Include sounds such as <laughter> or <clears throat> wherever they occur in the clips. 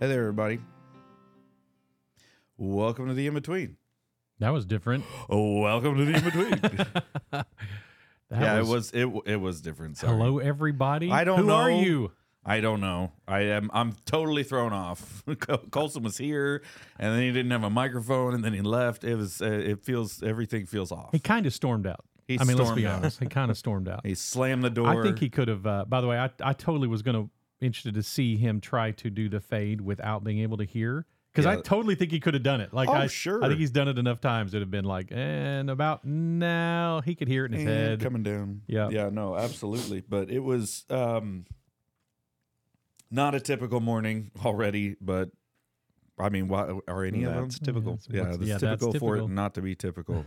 Hey there, everybody. Welcome to the in between. That was different. Oh, welcome to the in between. <laughs> Yeah, it was it it was different. Sorry. Hello, everybody. I don't know. Who know. are you? I don't know. I am I'm totally thrown off. <laughs> Col- Colson was here, and then he didn't have a microphone, and then he left. It was uh, it feels everything feels off. He kind of stormed out. He I mean, let's stormed be out. honest. He kind of stormed out. <laughs> He slammed the door. I think he could have. Uh, by the way, I, I totally was going to interested to see him try to do the fade without being able to hear because I totally think he could have done it. Like Oh, I, sure. I think he's done it enough times. It'd have been like, and about now he could hear it in his And head. coming down. Yeah. Yeah, no, absolutely. But it was um not a typical morning already, but I mean, why are any of them That's typical. Yeah, that's yeah, that's typical for it not to be typical.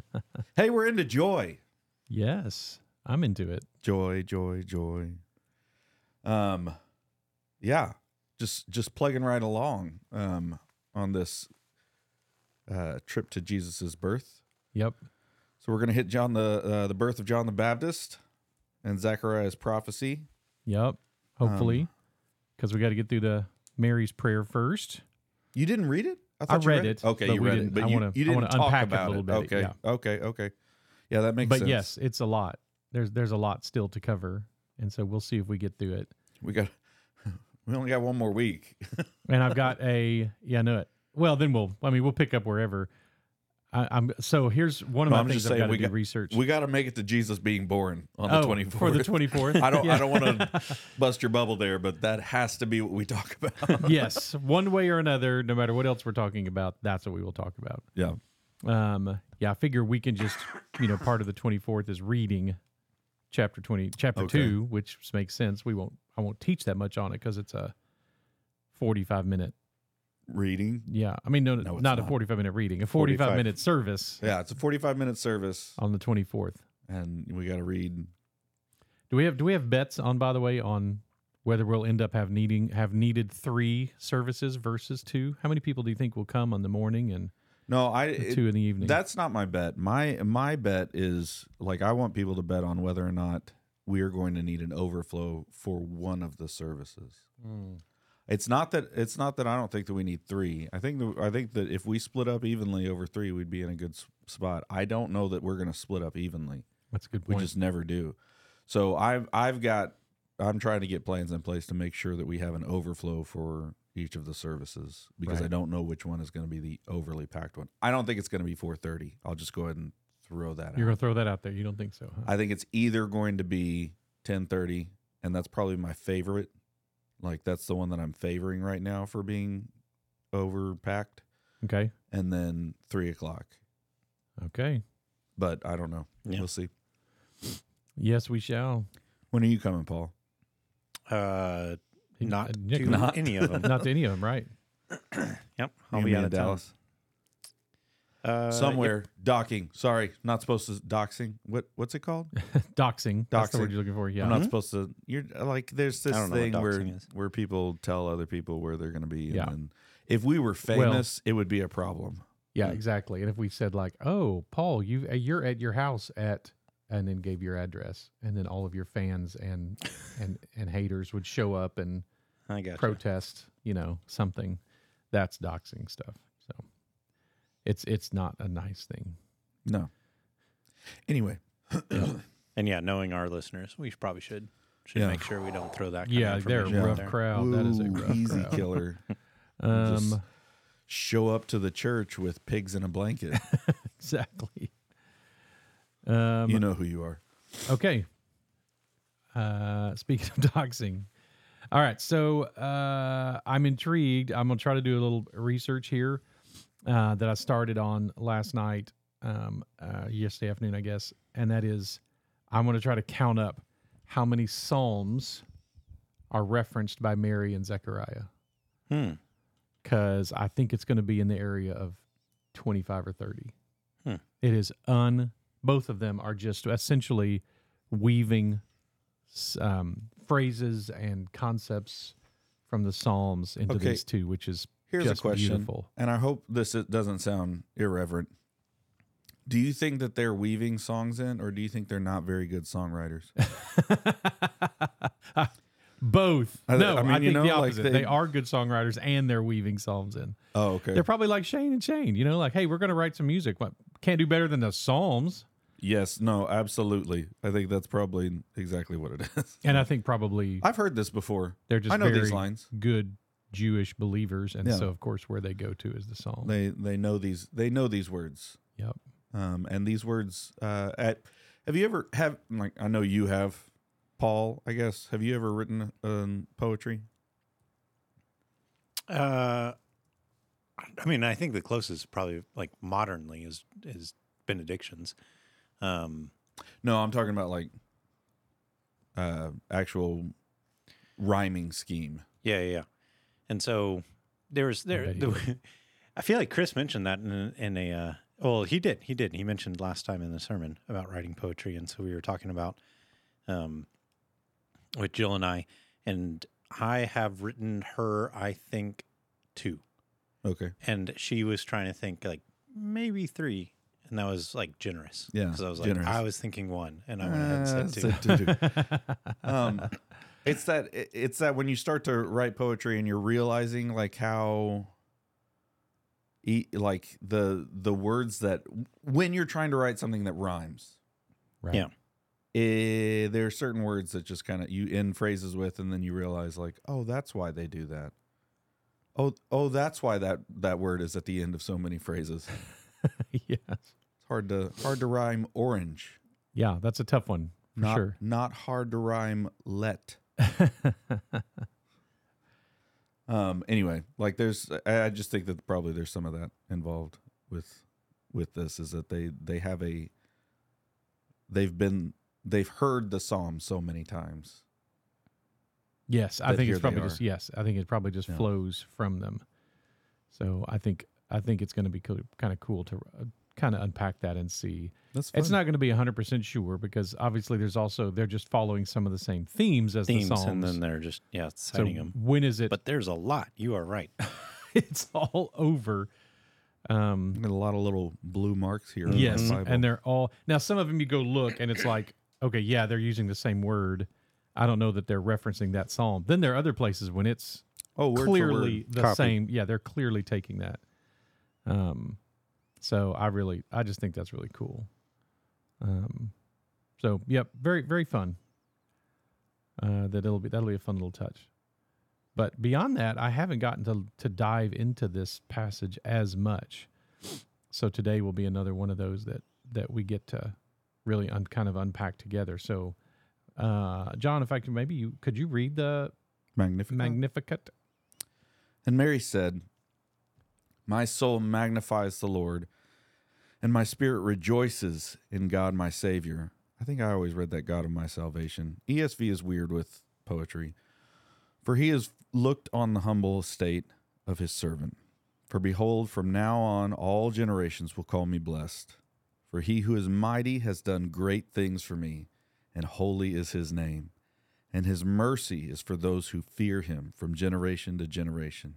<laughs> hey, we're into joy. Yes, I'm into it. Joy, joy, joy. Um yeah, just just plugging right along um on this uh trip to Jesus's birth. Yep. So we're going to hit John the uh, the birth of John the Baptist and Zechariah's prophecy. Yep. Hopefully, Um, because we got to get through the Mary's prayer first. You didn't read it? I thought you read it, Okay, you read it, but I you, wanna- you didn't talk unpack it a about little bit, Okay, yeah. okay, okay. Yeah, that makes sense. but sense. yes, it's a lot. There's there's a lot still to cover, and so we'll see if we get through it. we got <laughs> we only got one more week. <laughs> And I've got a yeah, I know it. Well, then we'll. I mean, we'll pick up wherever. I, I'm so here's one of No, my I'm things just I've got to we do got- research. we got to make it to Jesus being born on oh, the 24th. for the 24th. <laughs> I don't Yeah. I don't want to bust your bubble there, but that has to be what we talk about. yes, one way or another, no matter what else we're talking about, that's what we will talk about. yeah. Um, yeah, I figure we can just, you know, part of the 24th is reading chapter 20, chapter Okay. two, which makes sense. We won't, I won't teach that much on it because it's a 45 minute. Reading. Yeah. I mean, no, No, it's not, a 45 minute reading, a 45, 45. minute service Yeah, it's a 45 minute service on the 24th. and we got to read Do we have, do we have bets on, by the way, on whether we'll end up have needing, have needed three services versus two? How many people do you think will come on the morning and No, I the it- two in the evening? That's not my bet. My my bet is like I want people to bet on whether or not we are going to need an overflow for one of the services. Hmm. It's not that it's not that I don't think that we need three. I think that, I think that if we split up evenly over three, we'd be in a good s- spot. I don't know that we're going to split up evenly. that's a good We just never do. So I've I've got I'm trying to get plans in place to make sure that we have an overflow for each of the services because I don't know which one is going to be the overly packed one. I don't think it's going to be 4:30. I'll just go ahead and throw that You're out. going to throw that out there. You don't think so, huh? I think it's either going to be 10:30 and that's probably my favorite. Like that's the one that I'm favoring right now for being overpacked Okay. and then 3 o'clock. Okay. But I don't know. Yeah. We'll see. Yes, we shall. When are you coming, Paul? Uh, He- not uh, Nick- to Not- any of them. Not to any of them, right? <clears throat> Yep, I'll be out of. Dallas. Uh, somewhere docking. Sorry, not supposed to doxing. What what's it called? <laughs> Doxing. That's the Doxing. word you're looking for. Yeah. I'm not Mhm. supposed to. You're like there's this I don't know what thing where where people tell other people where they're going to be. And Yeah. then if we were famous, it would be a problem. yeah, Mm. exactly. And if we said like, "Oh, Paul, you uh, you're at your house at," and then gave your address, and then all of your fans and and and haters would show up and I got protest, you know, something. That's doxing stuff. So it's it's not a nice thing. No. Anyway, And yeah, knowing our listeners, we probably should should Yeah. make sure we don't throw that. Kind Yeah, of they're a information out rough there. crowd. That is a Ooh, rough easy crowd. killer. <laughs> Um, Just- Show up to the church with pigs in a blanket. <laughs> exactly. Um, you know who you are. Okay. Uh, speaking of <laughs> doxing, all right. So uh, I'm intrigued. I'm gonna try to do a little research here uh, that I started on last night, um, uh, yesterday afternoon, I guess, and that is I'm gonna try to count up how many psalms are referenced by Mary and Zechariah Hmm. because I think it's going to be in the area of 25 or 30. Hmm. It is un. Both of them are just essentially weaving um, phrases and concepts from the Psalms into Okay. these two, which is Here's just a question, beautiful. and I hope this i- doesn't sound irreverent. Do you think that they're weaving songs in, or do you think they're not very good songwriters? <laughs> Both. I- no, I I, mean, you think the know, like opposite. they- they, are good songwriters and they're weaving psalms in. Oh, okay. They're probably like Shane and Shane. You know, like, hey, we're going to write some music. What can't do better than the psalms. Yes, no, absolutely. I think that's probably exactly what it <laughs> is. And I think probably I've heard this before. they're just I know very these lines. good Jewish believers, and Yeah. so of course where they go to is the psalm. They they know these they know these words. yep. Um, and these words uh, at have you ever have like I know you have Paul I guess have you ever written um, poetry? Uh, I mean, I think the closest probably like modernly is is benedictions. Um, No, I'm talking about like uh, actual rhyming scheme. yeah, yeah, yeah. And so there was there. bet The, <laughs> I feel like Chris mentioned that in in a uh, well, he did, he did. He mentioned last time in the sermon about writing poetry, and so we were talking about um, with Jill and I, and I have written her, I think, two. Okay. and she was trying to think like maybe three, and that was like generous. Yeah, because I was like, generous. I was thinking one, and I went ahead and said two. two. um, it's that it's that when you start to write poetry and you're realizing like how e- like the the words that when you're trying to write something that rhymes Right. Yeah. eh, there are certain words that just kind of you end phrases with and then you realize like oh that's why they do that oh oh that's why that that word is at the end of so many phrases <laughs> yes. Hard to hard to rhyme orange Yeah, that's a tough one for not sure. not hard to rhyme let <laughs> um anyway like there's I, I just think that probably there's some of that involved with with this is that they they have a they've been they've heard the psalm so many times Yes, I think it's probably just yes. I think it probably just Yeah. flows from them. So I think I think it's going to be co- kind of cool to uh, kind of unpack that and see. that's It's not going to be hundred percent sure because obviously there's also they're just following some of the same themes as Themes, the songs. and then they're just yeah so citing them. when is it? But there's a lot. You are right. <laughs> it's all over. Um, Got a lot of little blue marks here my yes, Bible. and they're all now. Some of them you go look and it's like, okay, yeah, they're using the same word. I don't know that they're referencing that psalm. Then there are other places when it's oh word for clearly word. the Copy. same. Yeah, they're clearly taking that. Um, so I really, I just think that's really cool. Um, so yep, very very fun. Uh, that it'll be that'll be a fun little touch. But beyond that, I haven't gotten to to dive into this passage as much. So today will be another one of those that that we get to really un, kind of unpack together. So, uh, John, if I could maybe you could you read the magnificent Magnificat? And Mary said, My soul magnifies the Lord, and my spirit rejoices in God my Savior. I think I always read that God of my salvation. ESV is weird with poetry. For he has looked on the humble estate of his servant. For behold, from now on all generations will call me blessed. For he who is mighty has done great things for me, and holy is his name and his mercy is for those who fear him from generation to generation.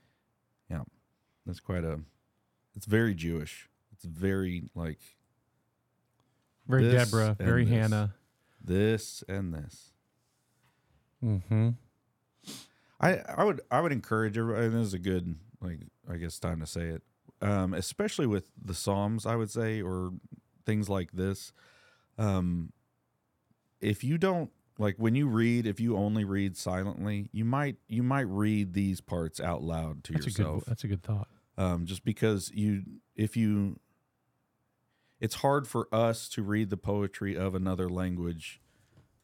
That's quite a. It's very Jewish. It's very like Very This Deborah, very this. Hannah. this and this. Mm-hmm. I I would I would encourage everybody. And this is a good like I guess time to say it, um, especially with the Psalms. I would say or things like this. Um, if you don't like when you read, if you only read silently, you might you might read these parts out loud to That's a yourself. good. That's a good thought. Um, just because you if you it's hard for us to read the poetry of another language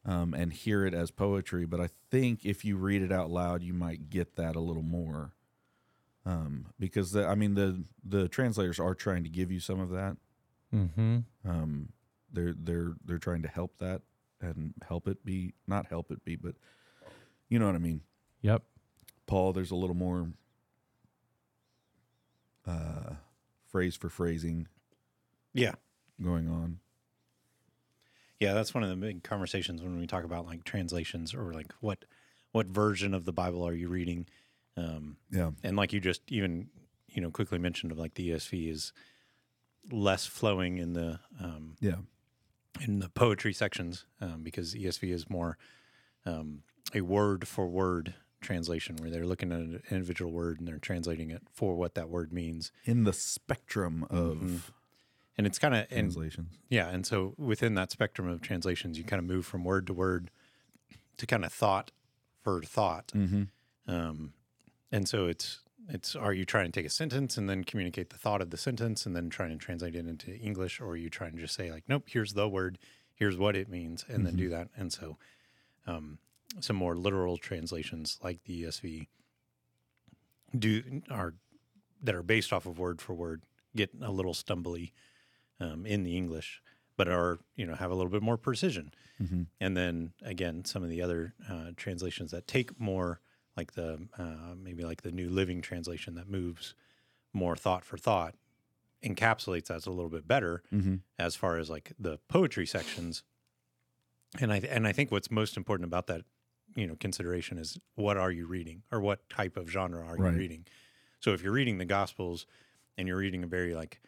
um, and hear it as poetry but i think if you read it out loud you might get that a little more um, because the, i mean the the translators are trying to give you some of that Mm-hmm. um, they're they're they're trying to help that and help it be not help it be but you know what i mean Yep. Paul, there's a little more uh, phrase for phrasing Yeah. going on. Yeah, that's one of the big conversations when we talk about like translations or like what what version of the Bible are you reading? Um, Yeah. and like you just even you know quickly mentioned of like the ESV is less flowing in the um, Yeah. in the poetry sections um, because ESV is more um, a word for word translation where they're looking at an individual word and they're translating it for what that word means. In the spectrum of Mhm. And it's kind of and translations. yeah, and so within that spectrum of translations, you kind of move from word to word to kind of thought for thought. Mm-hmm. Um, and so it's it's are you trying to take a sentence and then communicate the thought of the sentence and then trying to translate it into English, or are you trying to just say like, nope, here's the word, here's what it means, and then do that. And so, um, some more literal translations like the ESV do are that are based off of word for word get a little stumbly um, in the English, but are you know have a little bit more precision. Mm-hmm. And then again, some of the other uh, translations that take more, like the uh, maybe like the New Living Translation that moves more thought for thought, encapsulates that a little bit better Mm-hmm. as far as like the poetry sections. And I and I think what's most important about that, you know, consideration is what are you reading or what type of genre are Right. you reading? So if you're reading the Gospels and you're reading a very like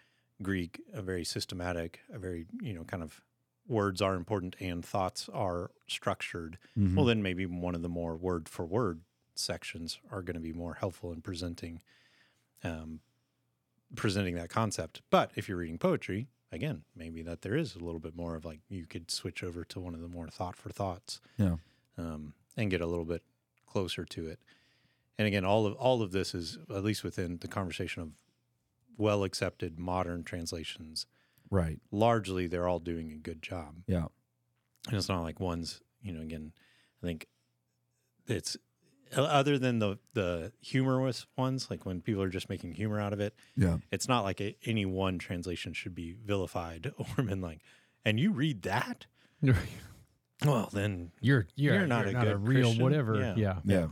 Greek, a very systematic, a very you know kind of words are important and thoughts are structured. Mm-hmm. Well, then maybe one of the more word for word sections are going to be more helpful in presenting, um, presenting that concept. But if you're reading poetry, again, maybe that there is a little bit more of like you could switch over to one of the more thought for thoughts, Yeah. um, and get a little bit closer to it. And again, all of all of this is at least within the conversation of well accepted modern translations. Right. Largely, they're all doing a good job. Yeah. And it's not like one's, you know, again, I think it's other than the the humorous ones, like when people are just making humor out of it, Yeah. it's not like a, any one translation should be vilified <laughs> or been like, and you read that? <laughs> Well, then, You're you're, You're not you're a not a real Christian. whatever. Yeah. Yeah. Yeah.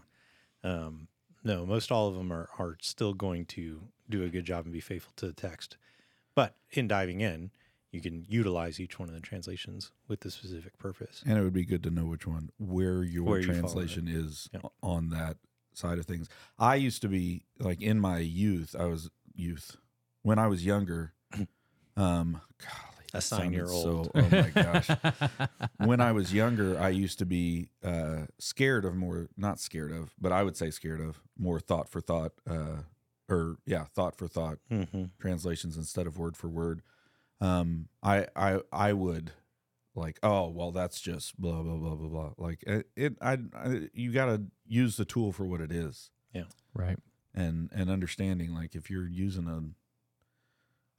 um, no, most all of them are, are still going to do a good job and be faithful to the text. But in diving in, you can utilize each one of the translations with the specific purpose. And it would be good to know which one, where your Where you fall in it. translation is Yeah. on that side of things. I used to be like in my youth, I was youth when I was younger. <clears throat> Um, golly, A that sign you're sounded old. So, oh my gosh. <laughs> when I was younger, I used to be uh, scared of more, not scared of, but I would say scared of more thought for thought, uh, or yeah, thought for thought Mm-hmm. translations instead of word for word. Um, I I I would like, oh well, that's just blah blah blah blah blah. Like it, it I, I you got to use the tool for what it is, Yeah. right. and and understanding like if you're using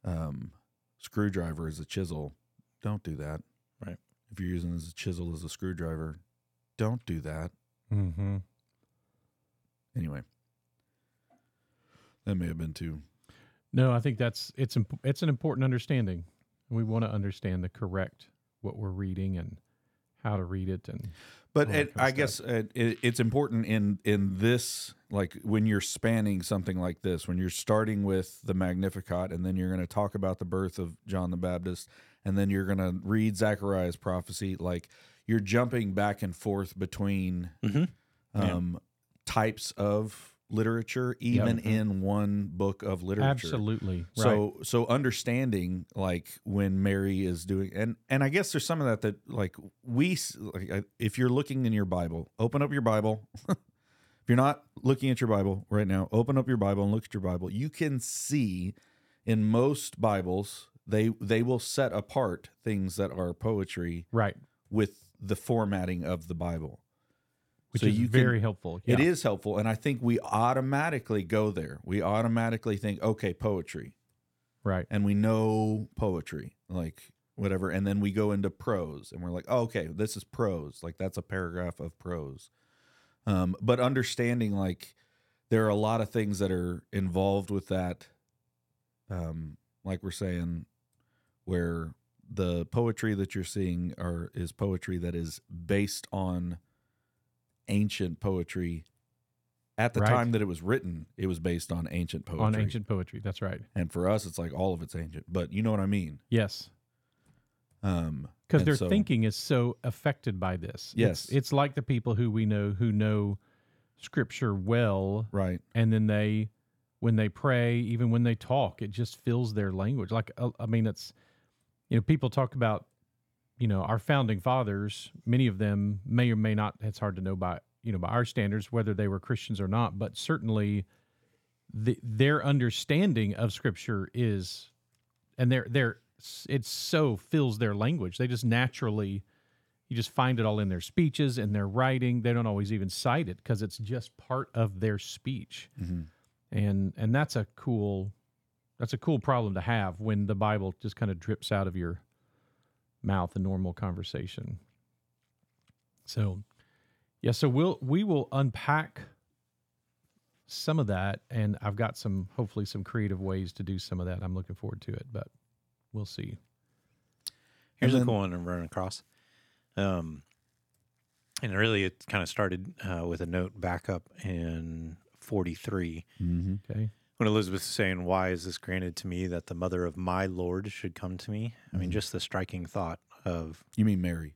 a um screwdriver as a chisel, don't do that. Right. If you're using as a chisel as a screwdriver, don't do that. Mm-hmm. Anyway, that may have been too. No, I think that's it's imp- it's an important understanding. We want to understand the correct what we're reading and how to read it and But it, kind of I guess it, it, it's important in in this, like when you're spanning something like this, when you're starting with the Magnificat, and then you're going to talk about the birth of John the Baptist, and then you're going to read Zechariah's prophecy. Like you're jumping back and forth between Mhm. Yeah. um, types of literature, even mm-hmm. in one book of literature. absolutely right. So so understanding like when Mary is doing and and I guess there's some of that that like we like if you're looking in your Bible, open up your Bible. <laughs> if you're not looking at your Bible right now, open up your Bible and look at your Bible. You can see in most Bibles they they will set apart things that are poetry right, with the formatting of the Bible. Which So is you can- very helpful. It Yeah. is helpful and I think we automatically go there. We automatically think okay, poetry right. and we know poetry, like whatever, and then we go into prose, and we're like, oh, okay, this is prose, like that's a paragraph of prose. Um, but understanding like there are a lot of things that are involved with that, um, like we're saying, where the poetry that you're seeing are is poetry that is based on ancient poetry at the Right. time that it was written, it was based on ancient poetry. on ancient poetry. That's right. and for us, it's like all of it's ancient. But you know what I mean? Yes, Um, because their so- thinking is so affected by this. Yes. it's, it's like the people who we know who know Scripture well, right? and then they, when they pray, even when they talk, it just fills their language. Like uh, I mean, it's you know people talk about you know our founding fathers. Many of them may or may not. It's hard to know by you know by our standards whether they were Christians or not, but certainly. The, their understanding of scripture is and they're they're it so fills their language they just naturally you just find it all in their speeches and their writing they don't always even cite it because it's just part of their speech Mhm. and and that's a cool that's a cool problem to have when the bible just kind of drips out of your mouth a normal conversation. So yeah so we'll we will unpack some of that and i've got some hopefully some creative ways to do some of that. I'm looking forward to it but we'll see. Here's And a cool one I'm running across. Um, and really, it kind of started uh, with a note back up in 43 Mm-hmm. okay when Elizabeth is saying, Why is this granted to me that the mother of my Lord should come to me? I mean, Mhm. just the striking thought of You mean Mary?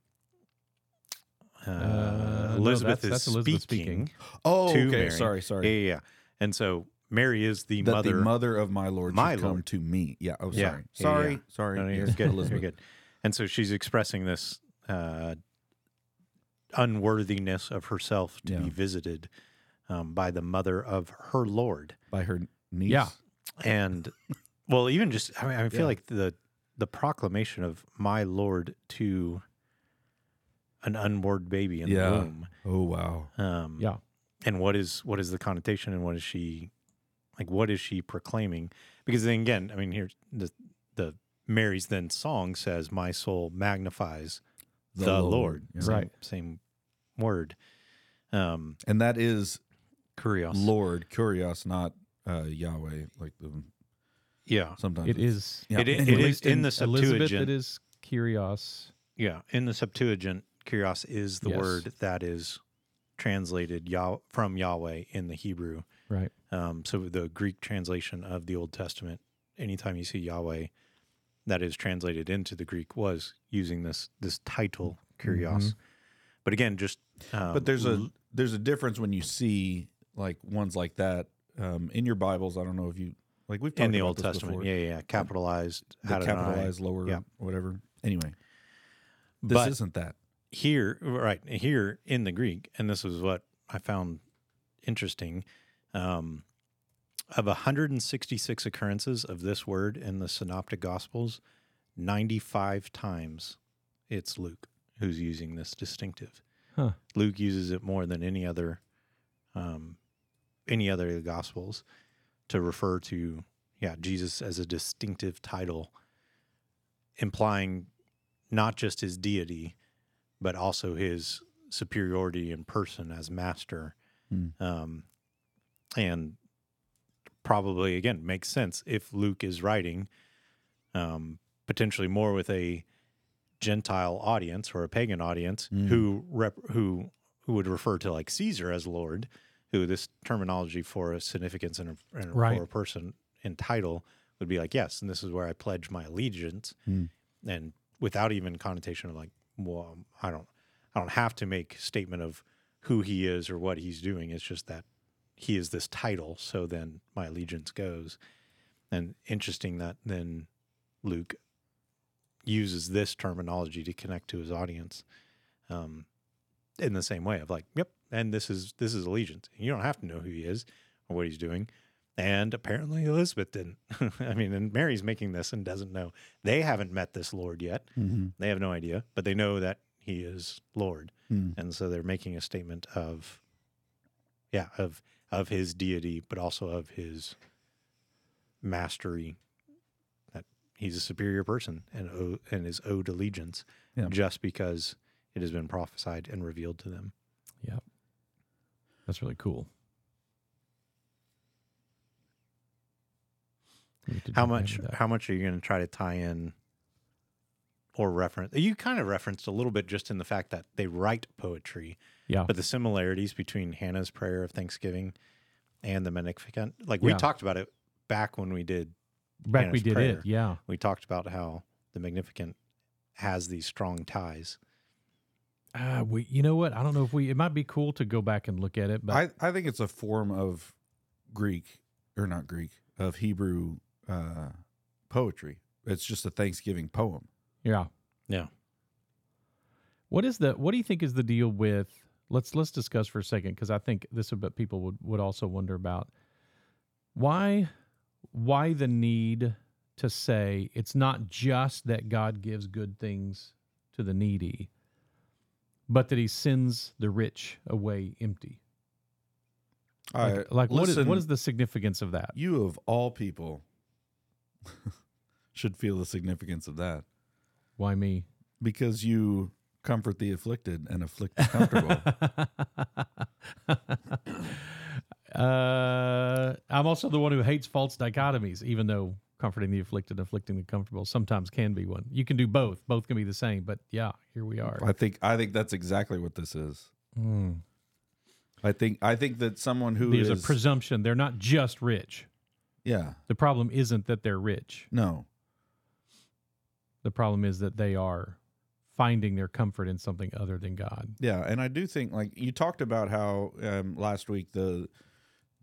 uh, no, Elizabeth that's- that's is Elizabeth speaking. speaking. Oh, To okay. Mary. Sorry, sorry. yeah, yeah. And so Mary is the that mother. the mother of my Lord My should come Lord. to me. Yeah. Oh, Yeah. sorry. Yeah, Sorry. yeah. Sorry. No, no, you're good. Elizabeth. You're good. And so she's expressing this uh, unworthiness of herself to Yeah. be visited um, by the mother of her Lord. By her niece. Yeah. And well, even just I mean, I feel Yeah. like the the proclamation of my Lord to an unborn baby in Yeah. the womb. Oh wow. Um, Yeah. And what is what is the connotation and what is she like? What is she proclaiming? Because then again, I mean, here the the Mary's then song says, "My soul magnifies the, Lord." Yeah. Same, Right. Same word. Um, And that is kurios. Lord, kurios, not uh, Yahweh. Like the Yeah. sometimes it it's- Yeah. It, it least is in the elizabeth Septuagint. it is kurios Yeah, in the Septuagint, kurios is the Yes. word that is translated Yah- from Yahweh in the Hebrew. right Um, so the Greek translation of the Old Testament, anytime you see Yahweh, that is translated into the Greek was using this this title kurios. But again, just um, Mm-hmm. but there's a there's a difference when you see like ones like that um, in your Bibles. I don't know if you like we've talked in the about Old this Testament, before. yeah, yeah, yeah, capitalized, the capitalized lower Yeah. whatever. Anyway, this But isn't that. here, right here in the Greek, and this is what I found interesting. Um, of 166 occurrences of this word in the Synoptic Gospels, 95 times it's Luke who's using this distinctive. Huh. Luke uses it more than any other, um, any other of the Gospels, to refer to yeah Jesus as a distinctive title, implying not just his deity, but also his superiority in person as master. Hmm. Um, and probably again makes sense if Luke is writing um, potentially more with a Gentile audience or a pagan audience Mm. who rep, who who would refer to like Caesar as Lord, who this terminology for a significance and, a, and a- Right. for a person in title would be like yes, and this is where I pledge my allegiance, Mm. and without even connotation of like, well, I don't, I don't have to make statement of who he is or what he's doing. It's just that he is this title, so then my allegiance goes. And interesting that then Luke uses this terminology to connect to his audience um, in the same way of like, yep, and this is this is allegiance. You don't have to know who he is or what he's doing. And apparently Elizabeth didn't. <laughs> I mean, and Mary's making this and doesn't know. They haven't met this Lord yet. Mm-hmm. They have no idea, but they know that he is Lord. Mm. And so they're making a statement of yeah, of of his deity, but also of his mastery that he's a superior person and owe, and is owed allegiance Yeah. just because it has been prophesied and revealed to them. Yep. That's really cool. We get to How much how much are you going to try to tie in or reference. You kind of referenced a little bit just in the fact that they write poetry, Yeah. but the similarities between Hannah's prayer of Thanksgiving and the Magnificat, like we Yeah. talked about it back when we did. Back we did prayer. it. Yeah. We talked about how the Magnificat has these strong ties. Uh, we, you know what? I don't know if we. It might be cool to go back and look at it, but I, I think it's a form of Greek or not Greek of Hebrew uh, poetry. It's just a Thanksgiving poem. yeah. Yeah. What is the? What do you think is the deal with? Let's let's discuss for a second because I think this is what people would would also wonder about. Why, why the need to say it's not just that God gives good things to the needy, but that He sends the rich away empty. Like, I- like what, is, what is the significance of that? you of all people <laughs> should feel the significance of that Why me? because you comfort the afflicted and afflict the comfortable. <laughs> uh, I'm also the one who hates false dichotomies, even though comforting the afflicted, afflicting the comfortable sometimes can be one. You can do both; both can be the same. But yeah, here we are. I think I think that's exactly what this is. Mm. I think I think that someone who There's is a presumption they're not just rich. yeah The problem isn't that they're rich. no The problem is that they are finding their comfort in something other than God. Yeah, and I do think like you talked about how um, last week the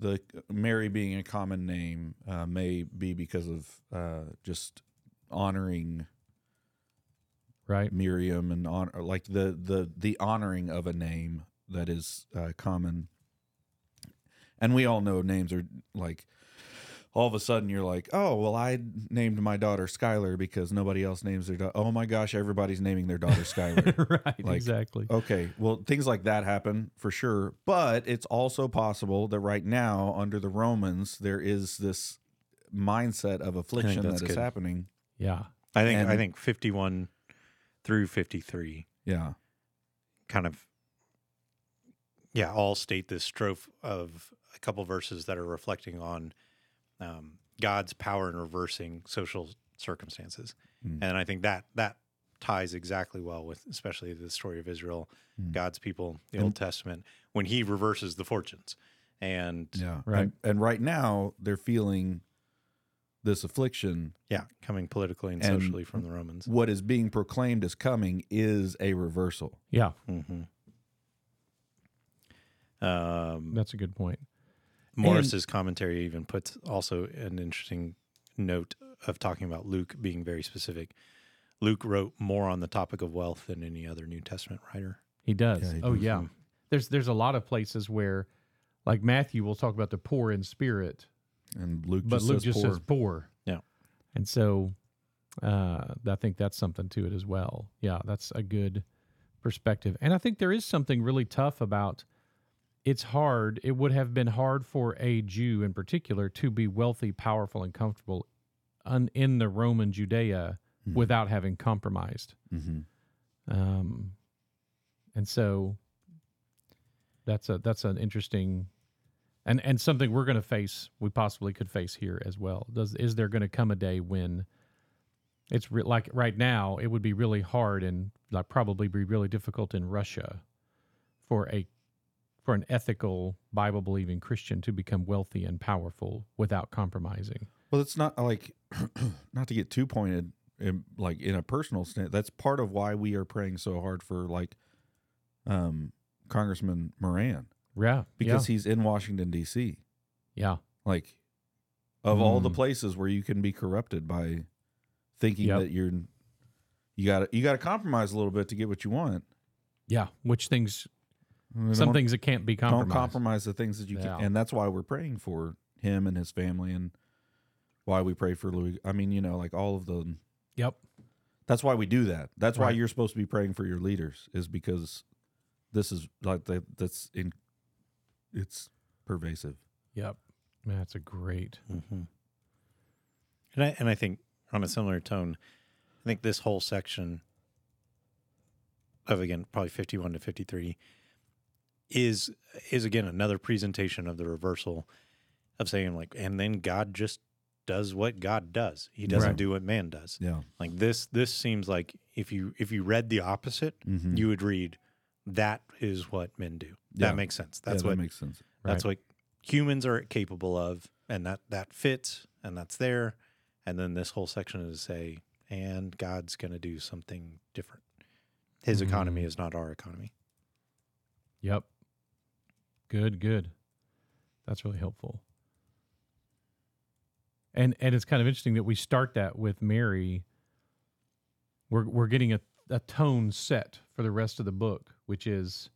the Mary being a common name uh, may be because of uh, just honoring Right? Miriam and honor like the the the honoring of a name that is uh, common. And we all know names are like all of a sudden you're like, oh well, I named my daughter Skylar because nobody else names their daughter. Oh my gosh, everybody's naming their daughter Skylar. <laughs> right. Like, exactly. Okay, well, things like that happen for sure, but it's also possible that right now, under the Romans, there is this mindset of affliction that's good. happening. Yeah. I think I think 51 through 53 Yeah, kind of yeah all state this strophe of a couple verses that are reflecting on um, god's power in reversing social circumstances Mm. and i think that that ties exactly well with especially the story of israel Mm. god's people the And- old testament when he reverses the fortunes and yeah, Right. And, and right now, they're feeling this affliction. yeah coming politically and, And- socially from the romans What is being proclaimed as coming is a reversal. Yeah. hmm um, That's a good point. Morris's commentary even puts also an interesting note of talking about Luke being very specific. Luke wrote more on the topic of wealth than any other New Testament writer. He does. Yeah, he oh does. yeah. There's there's a lot of places where like Matthew will talk about the poor in spirit, And Luke but just Luke says just poor. says poor. Yeah. And so uh I think that's something to it as well. Yeah, that's a good perspective. And I think there is something really tough about it's hard. It would have been hard for a Jew in particular to be wealthy, powerful, and comfortable un, in the Roman Judea Mhm. without having compromised. Mhm. Um, and so that's a that's an interesting and and something we're going to face. We possibly could face here as well. Does is there going to come a day when it's re- like right now? It would be really hard and like probably be really difficult in Russia for a for an ethical Bible believing Christian to become wealthy and powerful without compromising. Well, it's not like <clears throat> not to get too pointed, in, like in a personal sense. That's part of why we are praying so hard for like um, Congressman Moran Yeah, because he's in Washington D.C. yeah, Like of all the Mm. places where you can be corrupted by thinking Yep. that you're you got you got to compromise a little bit to get what you want. yeah. Which things I some don't- things that can't be compromised. don't compromise the things that you Yeah. can, and that's why we're praying for him and his family, and why we pray for Louis. I mean, you know, like all of the Yep. That's why we do that. That's why you're supposed to be praying for your leaders, is because this is like the, that's in. It's pervasive. Yep. Man, that's a great. Mm-hmm. And I and I think on a similar tone, I think this whole section of again probably fifty one to fifty three is is again another presentation of the reversal of saying like and then God just does what God does. He doesn't Right. do what man does. Yeah. Like this this seems like if you if you read the opposite, Mhm. you would read that is what men do. Yeah. That makes sense. That's yeah, what that makes sense. that's what humans are capable of, and that that fits, and that's there. And then this whole section is to say, and God's going to do something different. His economy Mm. is not our economy. Yep. Good, good. That's really helpful. And and it's kind of interesting that we start that with Mary. We're we're getting a, a tone set for the rest of the book, which is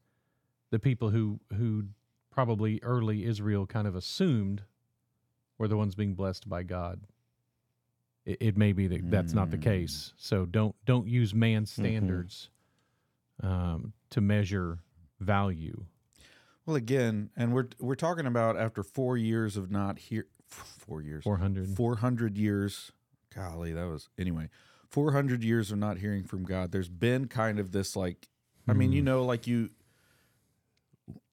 the people who who probably early Israel kind of assumed were the ones being blessed by God. It, it may be that that's not the Mm. case. So don't don't use man's standards um, to measure value. Well, again, and we're we're talking about after four years of not here, four years, Four hundred. four hundred years. Golly, that was anyway. Four hundred years of not hearing from God. There's been kind of this like, I mean, you Mm. know, like you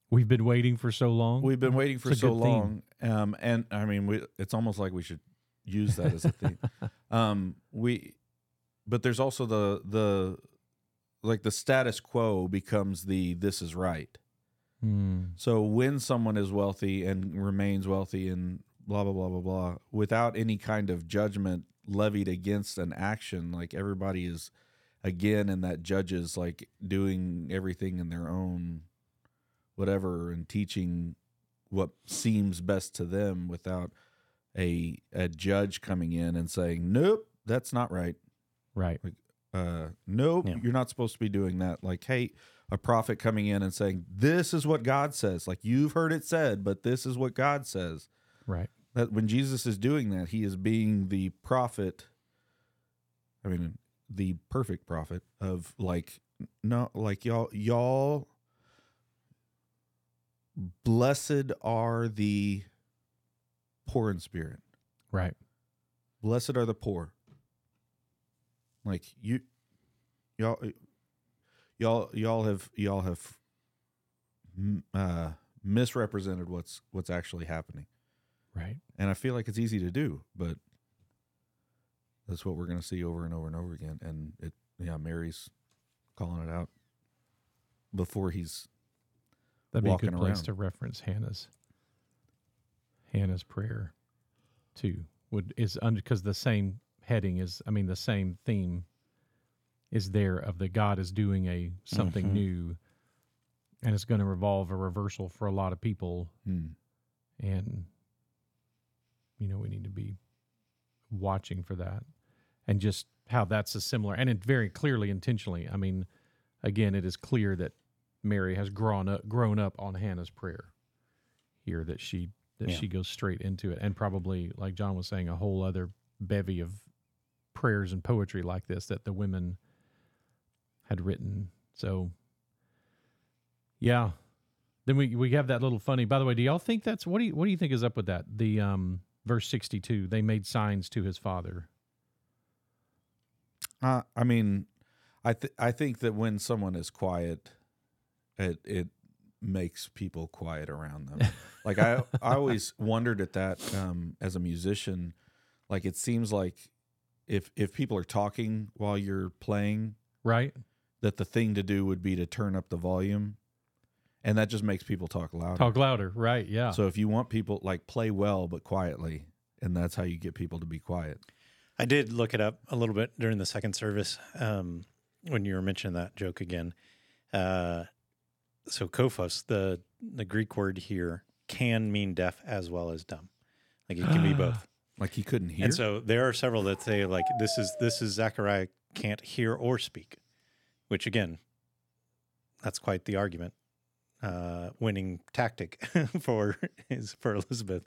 We've been waiting for so long. We've been waiting for It's a so good theme. long, um, and I mean, we, it's almost like we should use that as a theme. <laughs> um, we, but there's also the the like the status quo becomes the this is right. Hmm. So when someone is wealthy and remains wealthy and blah blah blah blah blah, without any kind of judgment levied against an action, like everybody is again, and that judges like doing everything in their own whatever and teaching what seems best to them without a a judge coming in and saying, "Nope, that's not right." Right. uh nope Yeah. you're not supposed to be doing that like hey a prophet coming in and saying this is what god says like you've heard it said but this is what god says Right. that when jesus is doing that he is being the prophet i mean the perfect prophet of like no like y'all y'all blessed are the poor in spirit Right. blessed are the poor like you y'all y'all y'all have y'all have uh misrepresented what's what's actually happening Right. and i feel like it's easy to do but that's what we're going to see over and over and over again and it yeah mary's calling it out before he's That'd be a good place around. to reference Hannah's Hannah's prayer too. Would is under because the same heading is I mean the same theme is there of the God is doing a something Mhm. new and it's going to revolve a reversal for a lot of people hmm, and you know we need to be watching for that and just how that's a similar and it very clearly intentionally i mean again it is clear that mary has grown up grown up on hannah's prayer here that she that Yeah. she goes straight into it and probably like john was saying a whole other bevy of prayers and poetry like this that the women had written so yeah then we we have that little funny. By the way, do y'all think that's what do you what do you think is up with that? The um verse sixty two. They made signs to his father. uh, i mean i th- i think that when someone is quiet it it makes people quiet around them <laughs> like i i always wondered at that um as a musician like it seems like if if people are talking while you're playing Right. That the thing to do would be to turn up the volume and that just makes people talk louder Talk louder. Right. Yeah. so if you want people like play well but quietly and that's how you get people to be quiet I did look it up a little bit during the second service um, when you were mentioning that joke again. Uh, so kophos, the the Greek word here, can mean deaf as well as dumb. Like it can be both. like he couldn't hear And so there are several that say like this is this is Zechariah can't hear or speak, which again, that's quite the argument. Uh, winning tactic <laughs> for is for Elizabeth.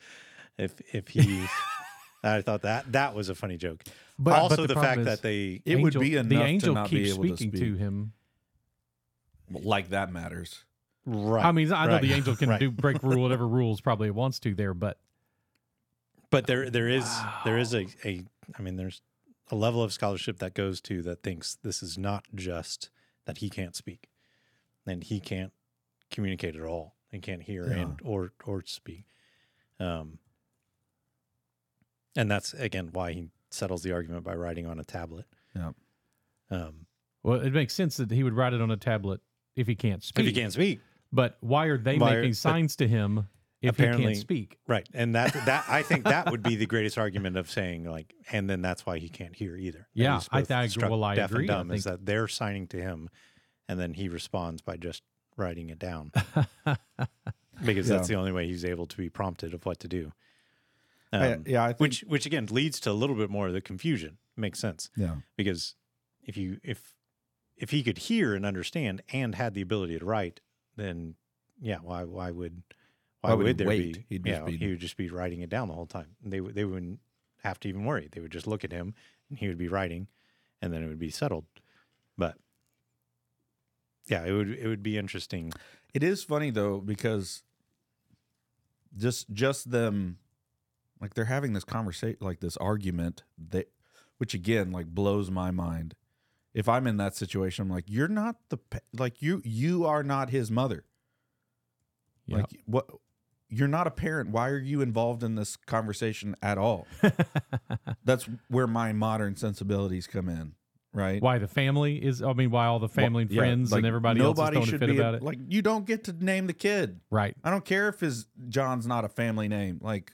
If if he, <laughs> I thought that that was a funny joke. but also, but the, the fact that that is they it would be enough the angel to not keeps be able to speaking speak to him. like that matters right. I mean, I know right, the angel can right. do break rule whatever rules probably it wants to there, but But there there is there is a, a I mean there's a level of scholarship that goes to that thinks this is not just that he can't speak and he can't communicate at all and can't hear Yeah. and or or speak. Um and that's again why he settles the argument by writing on a tablet. Yeah. Um Well, it makes sense that he would write it on a tablet if he can't speak. If he can't speak, But why are they Why are- making but signs to him if he apparently- can't speak? right? And that that I think that would be the greatest argument of saying like, and then that's why he can't hear either. That Yeah, he's I both think- struck well, I deaf and agree. I dumb is that they're signing to him, and then he responds by just writing it down <laughs> because that's the only way he's able to be prompted of what to do. I- Um, yeah, I think, which which again leads to a little bit more of the confusion. Makes sense yeah, because if you if if he could hear and understand and had the ability to write, then yeah, why why would why, Why would would, there wait? be? He'd just yeah, be- he would just be writing it down the whole time. They would they wouldn't have to even worry. They would just look at him and he would be writing, and then it would be settled. But yeah, it would it would be interesting. It is funny though because just just them like they're having this conversation like this argument that which again like blows my mind. If I'm in that situation, I'm like, you're not the like you you are not his mother. Yeah. Like what you're not a parent. Why are you involved in this conversation at all? <laughs> That's where my modern sensibilities come in, right? why the family is? I mean, why all the family and Yeah, friends like, and everybody nobody else is should throwing a fit be about it? Like you don't get to name the kid. right. I don't care if his John's not a family name. Like,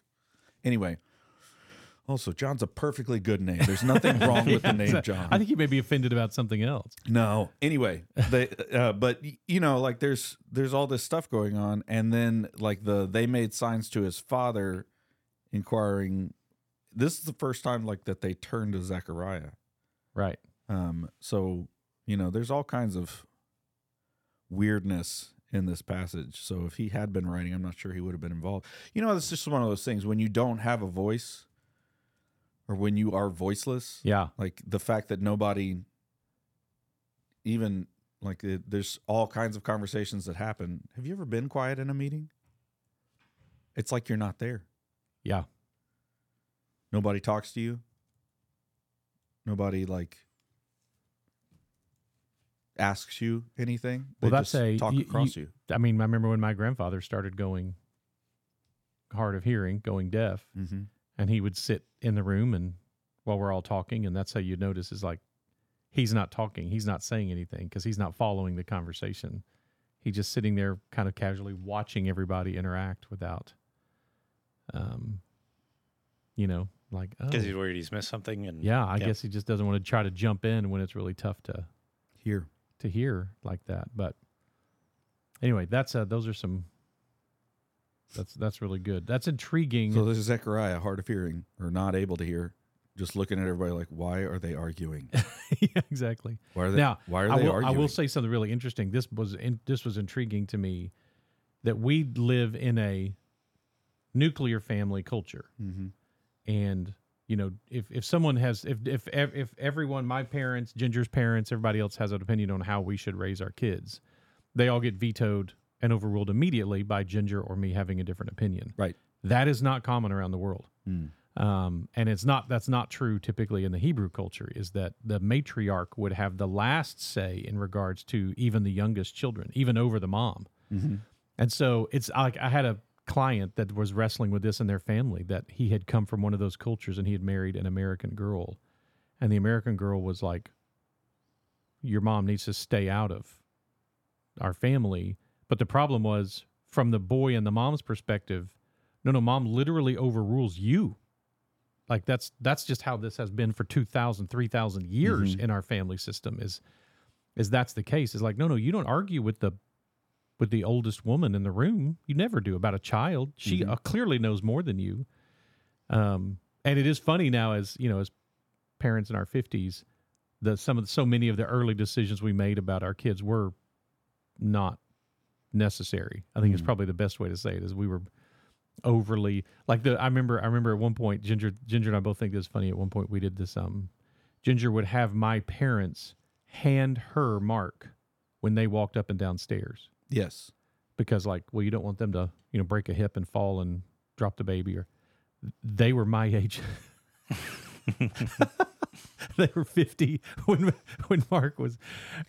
anyway. Also, John's a perfectly good name. There's nothing wrong with the <laughs> name. John. I think he may be offended about something else. no. Anyway, they, uh, but you know, like there's there's all this stuff going on, and then like the they made signs to his father, inquiring. This is the first time like that they turned to Zechariah. Right. Um, so you know, there's all kinds of weirdness in this passage. So if he had been writing, I'm not sure he would have been involved. You know, it's just one of those things when you don't have a voice or when you are voiceless, Yeah. like the fact that nobody even like it, there's all kinds of conversations that happen. Have you ever been quiet in a meeting? It's like you're not there. Yeah. Nobody talks to you. Nobody like asks you anything. Well, They that's just a- talk you- across you. I mean, I remember when my grandfather started going hard of hearing, going deaf, Mm-hmm. And he would sit in the room and while we're all talking, and that's how you notice is like he's not talking, he's not saying anything because he's not following the conversation. He's just sitting there, kind of casually watching everybody interact without, um, you know, like oh, Because he's worried he's missed something, and yeah. I yeah. guess he just doesn't want to try to jump in when it's really tough to hear to hear like that. But anyway, that's uh, those are some. That's that's really good. That's intriguing. So this is Zechariah, hard of hearing or not able to hear, just looking at everybody like, why are they arguing? <laughs> yeah, exactly. Why are they? Now, why are I they will, arguing? I will say something really interesting. This was in, this was intriguing to me that we live in a nuclear family culture, hmm and you know, if if someone has if if if everyone, my parents, Ginger's parents, everybody else has an opinion on how we should raise our kids, they all get vetoed and overruled immediately by Ginger or me having a different opinion. Right. That is not common around the world. Mm. Um, and it's not that's not true typically in the Hebrew culture. Is that the matriarch would have the last say in regards to even the youngest children, even over the mom. hmm And so it's like I had a client that was wrestling with this in their family that he had come from one of those cultures and he had married an American girl, and the American girl was like, "Your mom needs to stay out of our family." But the problem was from the boy and the mom's perspective, no, no, mom literally overrules you. Like that's that's just how this has been for 2000 3000 years Mhm. in our family system is is that's the case is like no no you don't argue with the with the oldest woman in the room you never do about a child she Mhm. uh, clearly knows more than you um and it is funny now as you know as parents in our 50s the some of the, so many of the early decisions we made about our kids were not necessary i think it's Mhm. probably the best way to say it is we were overly like the I remember I remember at one point Ginger Ginger and I both think this is funny. At one point we did this um Ginger would have my parents hand her mark when they walked up and down stairs Yes. because like well you don't want them to you know break a hip and fall and drop the baby or they were my age <laughs> <laughs> they were 50 when when Mark was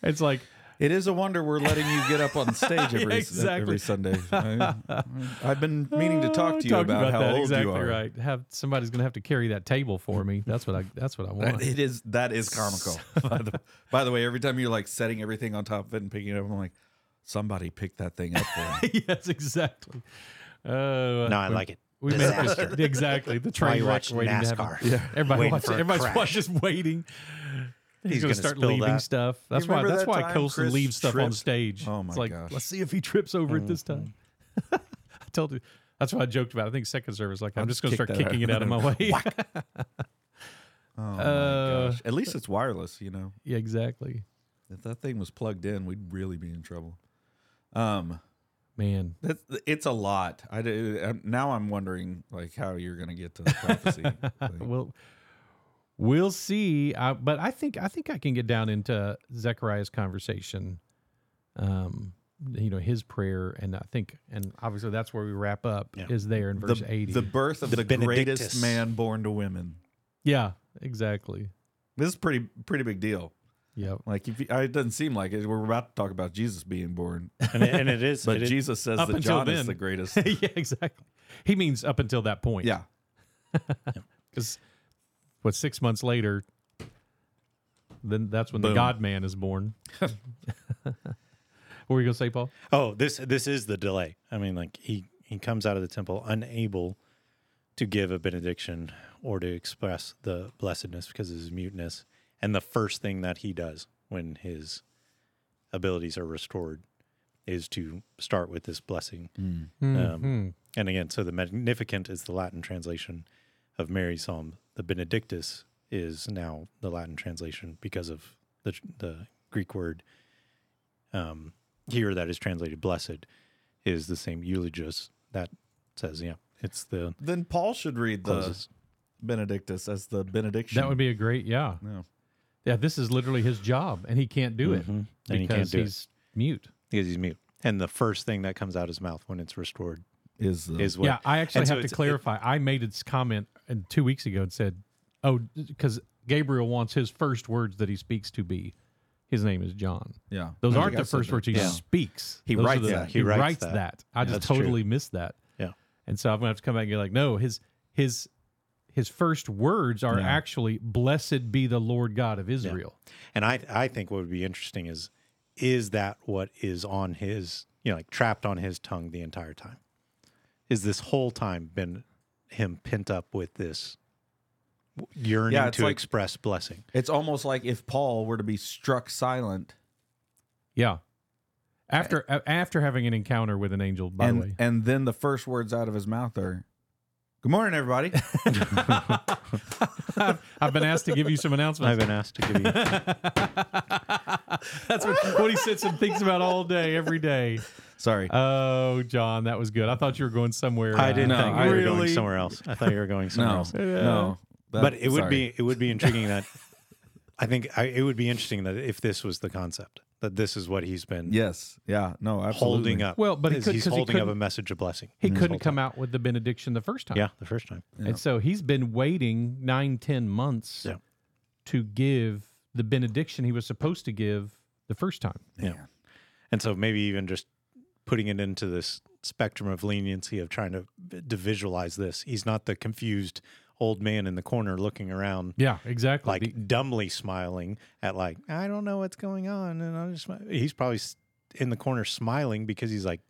it's like It is a wonder we're letting you get up on <laughs> stage every exactly. every Sunday. <laughs> I, have been meaning to talk to you Talk about, how that. old exactly you are. right. Have somebody's gonna have to carry that table for me. That's what I. That's what I That- want. It is that is comical. <laughs> by, the, by the way, every time you're like setting everything on top of it and picking it up, I'm like, somebody picked that thing up for me. yes, exactly. Uh, No, I like it. We may have Disaster. to- exactly the train wreck watch waiting to NASCAR. happen. Yeah, everybody Waiting watch, for a everybody's crash. watch- just waiting. He's, He's gonna gonna start spill leaving that. stuff. That's why. remember That's that why time Colson Chris leaves stuff on stage. Oh, it's my like, gosh. let's see if he trips over it this time. <laughs> I told you. That's what I joked about. I think second service, like I'm I'll just gonna start kick that kicking it out of <laughs> my way. <laughs> Oh Uh, my gosh! At least it's wireless. You know, yeah, exactly. if that thing was plugged in, we'd really be in trouble. Um, Man, that's it's a lot. I do, I'm- now I'm wondering like how you're going to get to the prophecy. Like, we'll we'll see. Uh, but I think I think I can get down into Zechariah's conversation. Um, you know his prayer, and I think, and obviously that's where we wrap up. Yeah. Is there in verse the, eighty? the birth of The the, greatest man born to women. yeah, exactly. This is pretty pretty big deal. Yeah, Like if you, it doesn't seem like it. We're about to talk about Jesus being born, And it, and it is. <laughs> but it is- Jesus says that until John is the greatest. <laughs> yeah, exactly. He means up until that point. yeah, <laughs> Because what six months later, then that's when the God Man is born. <laughs> what were you gonna say, Paul? Oh, this this is the delay. I mean, like he he comes out of the temple unable to give a benediction or to express the blessedness because of his muteness. And the first thing that he does when his abilities are restored is to start with this blessing. Um, Mhm. and again, so the Magnificat is the Latin translation of Mary's psalm. The Benedictus is now the Latin translation because of the the Greek word um, here that is translated blessed is the same eulogius that says, yeah, it's the then Paul should read the. Benedictus as the benediction. That would be a great, yeah, no. yeah. This is literally his job, and he can't do it Mhm. And he because can't do it he's mute. because he's mute. And the first thing that comes out his mouth when it's restored is the, is what yeah, I actually and so have to it's- it- clarify. I made this comment uh, two weeks ago and said, "Oh, because Gabriel wants his first words that he speaks to be, his name is John." yeah. Those aren't the first words he Yeah. speaks. He Those writes the- that. He, He writes, writes that. that. I just that's true. totally missed that. Yeah. And so I'm gonna have to come back and be like, no, his his his first words are Yeah. actually "Blessed be the Lord God of Israel." And I I think what would be interesting is is that what is on his you know like trapped on his tongue the entire time? Is this whole time been him pent up with this yearning Yeah, to like- express blessing? It's almost like if Paul were to be struck silent Yeah. After a- after having an encounter with an angel, by and the way. and then the first words out of his mouth are Good morning, everybody. <laughs> <laughs> I've been asked to give you some announcements. I've been asked to give you <laughs> That's what, what he sits and thinks about all day, every day. Sorry. Oh, John, that was good. I thought you were going somewhere. I uh, didn't No, think I you were going somewhere else. I thought you were going <laughs> somewhere no, else. no. That- But it would sorry. be it would be intriguing that <laughs> I think I, it would be interesting that if this was the concept that this is what he's been Yes. Yeah. No. Absolutely. holding up. Well, but he is could- he's 'cause he holding up a message of blessing. He couldn't come time. out with the benediction the first time. Yeah, the first time. And so he's been waiting nine, ten months Yeah. to give the benediction he was supposed to give the first time. Yeah. And so maybe even just putting it into this spectrum of leniency of trying to, to visualize this. He's not the confused old man in the corner looking around Yeah, exactly. like The- dumbly smiling at like I don't know what's going on and I'm just he's probably in the corner smiling because he's like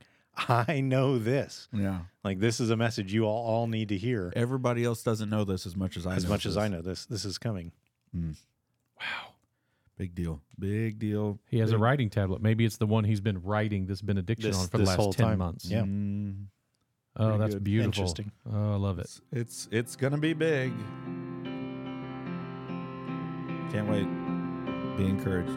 I know this. Yeah. Like this is a message you all, all need to hear Everybody else doesn't know this as much as I as know much as this. I know this. This is coming. Hmm. wow. Big deal. Big deal. He has a writing tablet. Maybe it's the one he's been writing this benediction This- on for the this last whole 10 time. months. Yeah. Mm, Oh, Pretty that's good. beautiful. Interesting. Oh, I love it. it's, it's it's gonna be big. Can't wait. Be encouraged.